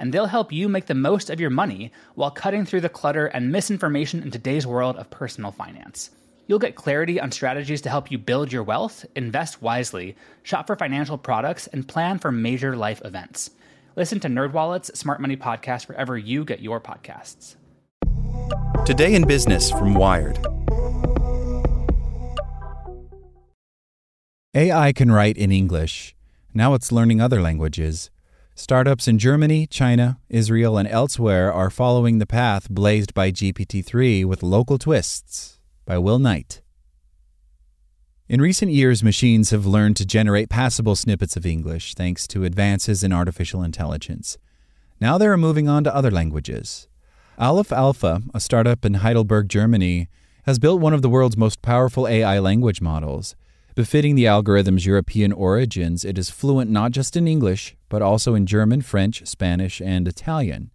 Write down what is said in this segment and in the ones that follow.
and they'll help you make the most of your money while cutting through the clutter and misinformation in today's world of personal finance. You'll get clarity on strategies to help you build your wealth, invest wisely, shop for financial products, and plan for major life events. Listen to NerdWallet's Smart Money Podcast wherever you get your podcasts. Today in Business from Wired. AI can write in English. Now it's learning other languages. Startups in Germany, China, Israel, and elsewhere are following the path blazed by GPT 3 with local twists. By Will Knight. In recent years, machines have learned to generate passable snippets of English thanks to advances in artificial intelligence. Now they are moving on to other languages. Aleph Alpha, a startup in Heidelberg, Germany, has built one of the world's most powerful AI language models. Befitting the algorithm's European origins, it is fluent not just in English, but also in German, French, Spanish, and Italian.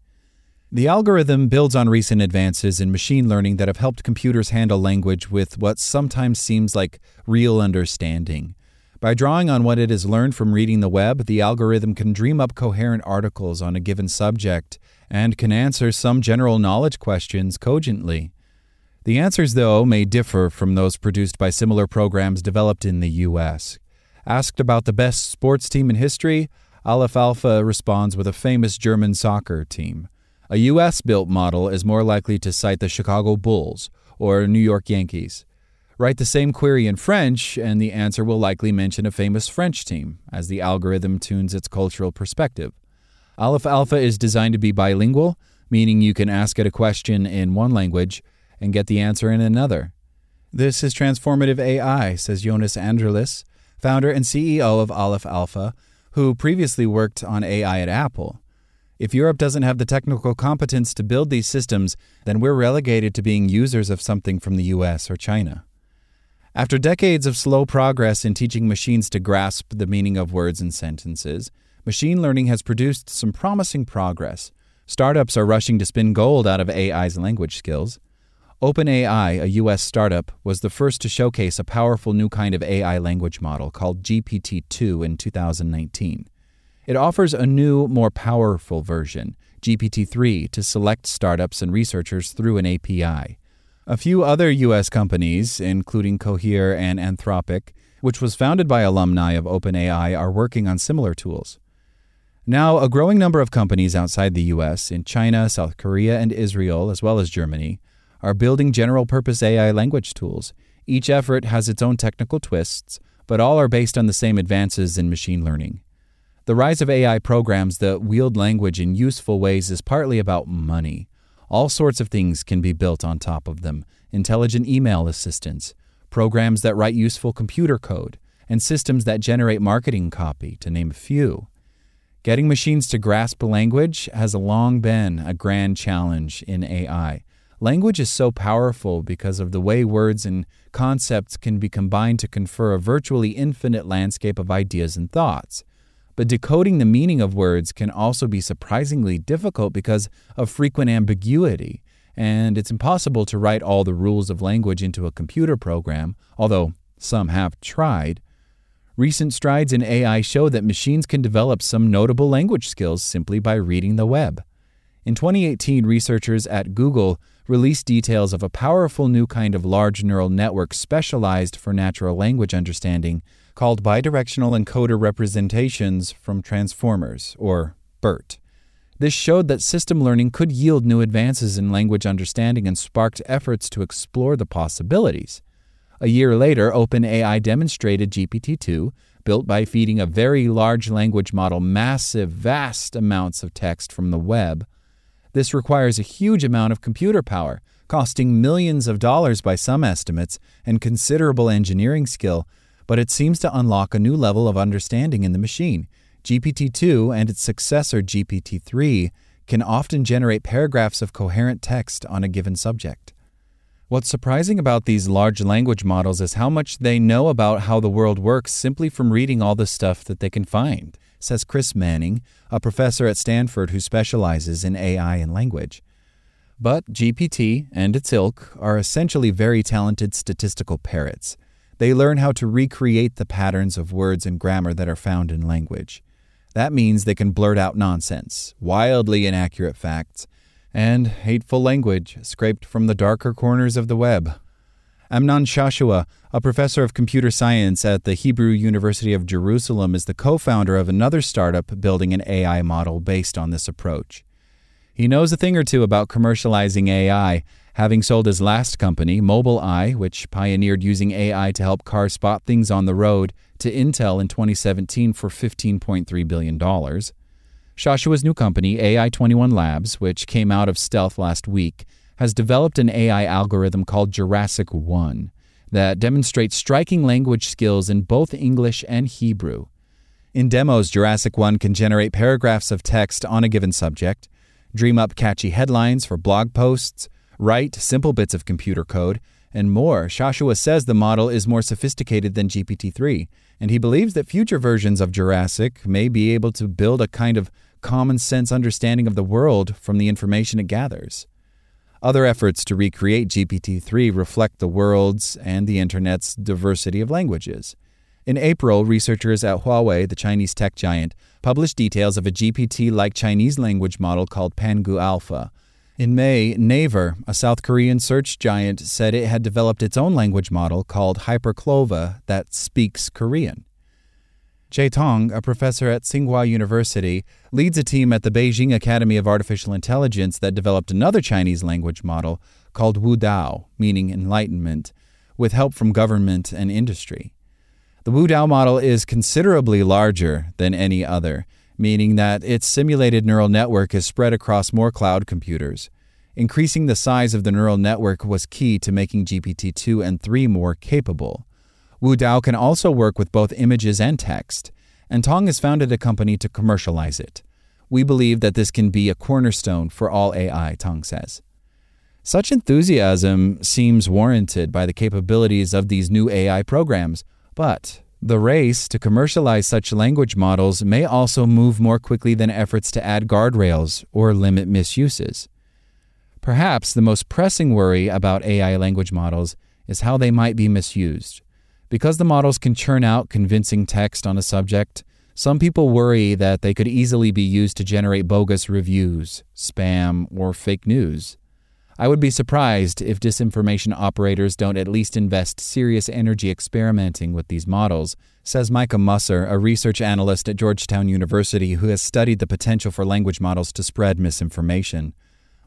The algorithm builds on recent advances in machine learning that have helped computers handle language with what sometimes seems like real understanding. By drawing on what it has learned from reading the web, the algorithm can dream up coherent articles on a given subject and can answer some general knowledge questions cogently. The answers, though, may differ from those produced by similar programs developed in the U.S. Asked about the best sports team in history, Aleph Alpha responds with a famous German soccer team. A U.S. built model is more likely to cite the Chicago Bulls or New York Yankees. Write the same query in French, and the answer will likely mention a famous French team, as the algorithm tunes its cultural perspective. Aleph Alpha is designed to be bilingual, meaning you can ask it a question in one language and get the answer in another. This is transformative AI, says Jonas Andrulis, founder and CEO of Aleph Alpha, who previously worked on AI at Apple. If Europe doesn't have the technical competence to build these systems, then we're relegated to being users of something from the US or China. After decades of slow progress in teaching machines to grasp the meaning of words and sentences, machine learning has produced some promising progress. Startups are rushing to spin gold out of AI's language skills. OpenAI, a US startup, was the first to showcase a powerful new kind of AI language model called GPT 2 in 2019. It offers a new, more powerful version, GPT 3, to select startups and researchers through an API. A few other U.S. companies, including Cohere and Anthropic, which was founded by alumni of OpenAI, are working on similar tools. Now, a growing number of companies outside the U.S., in China, South Korea, and Israel, as well as Germany, are building general purpose AI language tools. Each effort has its own technical twists, but all are based on the same advances in machine learning. The rise of AI programs that wield language in useful ways is partly about money. All sorts of things can be built on top of them intelligent email assistants, programs that write useful computer code, and systems that generate marketing copy, to name a few. Getting machines to grasp language has long been a grand challenge in AI. Language is so powerful because of the way words and concepts can be combined to confer a virtually infinite landscape of ideas and thoughts. But decoding the meaning of words can also be surprisingly difficult because of frequent ambiguity, and it's impossible to write all the rules of language into a computer program, although Some have tried. Recent strides in AI show that machines can develop some notable language skills simply by reading the web. In 2018, researchers at Google released details of a powerful new kind of large neural network specialized for natural language understanding called bidirectional encoder representations from transformers, or BERT. This showed that system learning could yield new advances in language understanding and sparked efforts to explore the possibilities. A year later, OpenAI demonstrated GPT 2, built by feeding a very large language model massive, vast amounts of text from the web. This requires a huge amount of computer power, costing millions of dollars by some estimates, and considerable engineering skill, but it seems to unlock a new level of understanding in the machine. GPT 2 and its successor GPT 3 can often generate paragraphs of coherent text on a given subject. What's surprising about these large language models is how much they know about how the world works simply from reading all the stuff that they can find, says Chris Manning, a professor at Stanford who specializes in AI and language. But GPT and its ilk are essentially very talented statistical parrots. They learn how to recreate the patterns of words and grammar that are found in language. That means they can blurt out nonsense, wildly inaccurate facts, and hateful language scraped from the darker corners of the web. Amnon Shashua, a professor of computer science at the Hebrew University of Jerusalem, is the co founder of another startup building an AI model based on this approach. He knows a thing or two about commercializing AI, having sold his last company, Mobileye, which pioneered using AI to help cars spot things on the road, to Intel in 2017 for $15.3 billion. Shashua's new company, AI21 Labs, which came out of stealth last week, has developed an AI algorithm called Jurassic 1 that demonstrates striking language skills in both English and Hebrew. In demos, Jurassic 1 can generate paragraphs of text on a given subject, dream up catchy headlines for blog posts, write simple bits of computer code, and more. Shashua says the model is more sophisticated than GPT 3, and he believes that future versions of Jurassic may be able to build a kind of common sense understanding of the world from the information it gathers. Other efforts to recreate GPT 3 reflect the world's and the Internet's diversity of languages. In April, researchers at Huawei, the Chinese tech giant, published details of a GPT like Chinese language model called Pangu Alpha. In May, Naver, a South Korean search giant, said it had developed its own language model called Hyperclova that speaks Korean. Jie Tang, a professor at Tsinghua University, leads a team at the Beijing Academy of Artificial Intelligence that developed another Chinese language model called Wu Dao, meaning enlightenment, with help from government and industry. The Wu Dao model is considerably larger than any other, meaning that its simulated neural network is spread across more cloud computers. Increasing the size of the neural network was key to making GPT 2 and 3 more capable. Wu Dao can also work with both images and text, and Tang has founded a company to commercialize it. We believe that this can be a cornerstone for all AI, Tang says. Such enthusiasm seems warranted by the capabilities of these new AI programs, but the race to commercialize such language models may also move more quickly than efforts to add guardrails or limit misuses. Perhaps the most pressing worry about AI language models is how they might be misused. Because the models can churn out convincing text on a subject, some people worry that they could easily be used to generate bogus reviews, spam, or fake news. I would be surprised if disinformation operators don't at least invest serious energy experimenting with these models, says Micah Musser, a research analyst at Georgetown University who has studied the potential for language models to spread misinformation.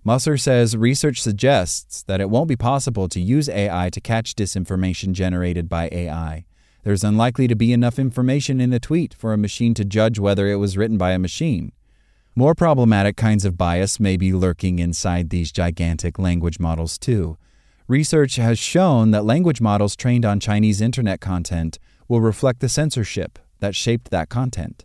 Musser says research suggests that it won't be possible to use AI to catch disinformation generated by AI. There's unlikely to be enough information in a tweet for a machine to judge whether it was written by a machine. More problematic kinds of bias may be lurking inside these gigantic language models, too. Research has shown that language models trained on Chinese internet content will reflect the censorship that shaped that content.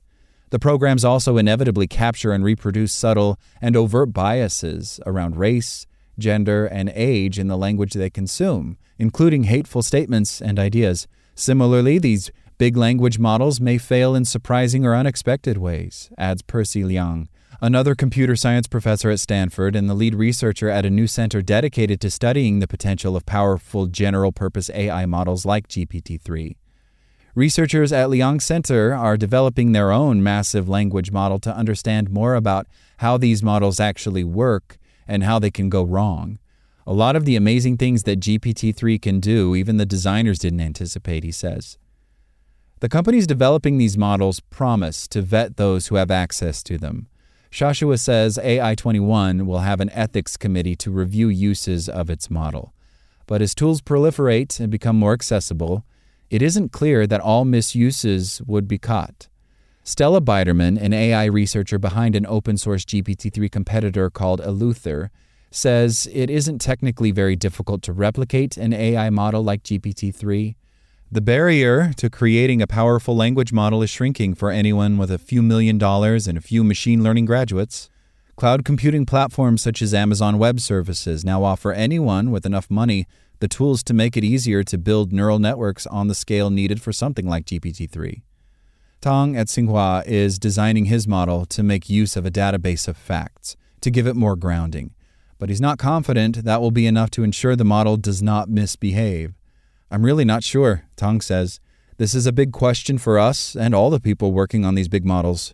The programs also inevitably capture and reproduce subtle and overt biases around race, gender, and age in the language they consume, including hateful statements and ideas. Similarly, these big language models may fail in surprising or unexpected ways, adds Percy Liang, Another computer science professor at Stanford and the lead researcher at a new center dedicated to studying the potential of powerful general purpose AI models like GPT 3. Researchers at Liang Center are developing their own massive language model to understand more about how these models actually work and how they can go wrong. A lot of the amazing things that GPT 3 can do, even the designers didn't anticipate, he says. The companies developing these models promise to vet those who have access to them. Shashua says AI21 will have an ethics committee to review uses of its model. But as tools proliferate and become more accessible, it isn't clear that all misuses would be caught. Stella Biderman, an AI researcher behind an open source GPT 3 competitor called Eleuther, says it isn't technically very difficult to replicate an AI model like GPT 3. The barrier to creating a powerful language model is shrinking for anyone with a few million dollars and a few machine learning graduates. Cloud computing platforms such as Amazon Web Services now offer anyone with enough money the tools to make it easier to build neural networks on the scale needed for something like GPT 3. Tang at Tsinghua is designing his model to make use of a database of facts, to give it more grounding. But he's not confident that will be enough to ensure the model does not misbehave. I'm really not sure, Tang says. This is a big question for us and all the people working on these big models.